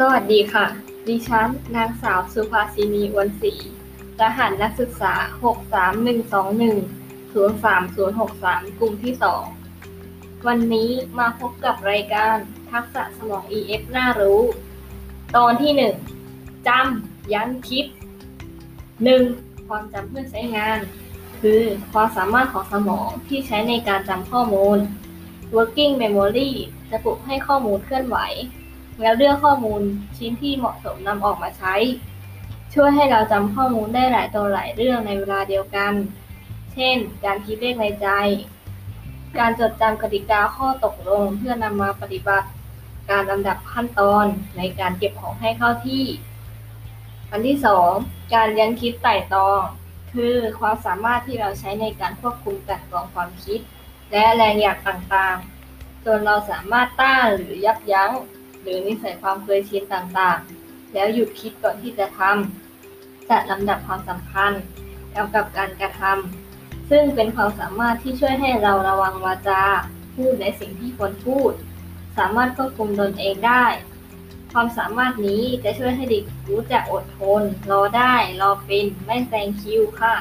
สวัสดีค่ะ ดิฉัน นางสาวสุภาสินีอวนศรีรหัสนักศึกษา 63121 03063 กลุ่มที่ 2 วันนี้มาพบกับรายการทักษะสมอง EF น่ารู้ ตอนที่ 1จำยันคิด 1. ความจำเพื่อใช้งาน คือความสามารถของสมองที่ใช้ในการจำข้อมูล working memory จะปลุกให้ข้อมูลเคลื่อนไหว แล้วเลือกข้อมูลชิ้นที่เหมาะสมนำออกมาใช้ ช่วยให้เราจำข้อมูลได้หลายตัวหลายเรื่องในเวลาเดียวกัน เช่น การคิดเลขในใจ การจดจำกติกาข้อตกลงเพื่อนำมาปฏิบัติ การลำดับขั้นตอนในการเก็บของให้เข้าที่ อันที่สองการยันคิดไต่ตอง คือความสามารถที่เราใช้ในการควบคุมกลันกรองความคิด และแรงอยากต่างๆ จนเราสามารถต้านหรือยับยั้ง หรือนิสัยความเคยชินต่างๆ แล้วหยุดคิดก่อนที่จะทำจัดลำดับความสำคัญกำกับการกระทำซึ่งเป็นความสามารถที่ช่วยให้เราระวังวาจา พูดในสิ่งที่ควรพูด สามารถควบคุมตนเองได้ ความสามารถนี้จะช่วยให้เด็กรู้จักอดทน รอได้ รอเป็น ไม่แซงคิวค่ะ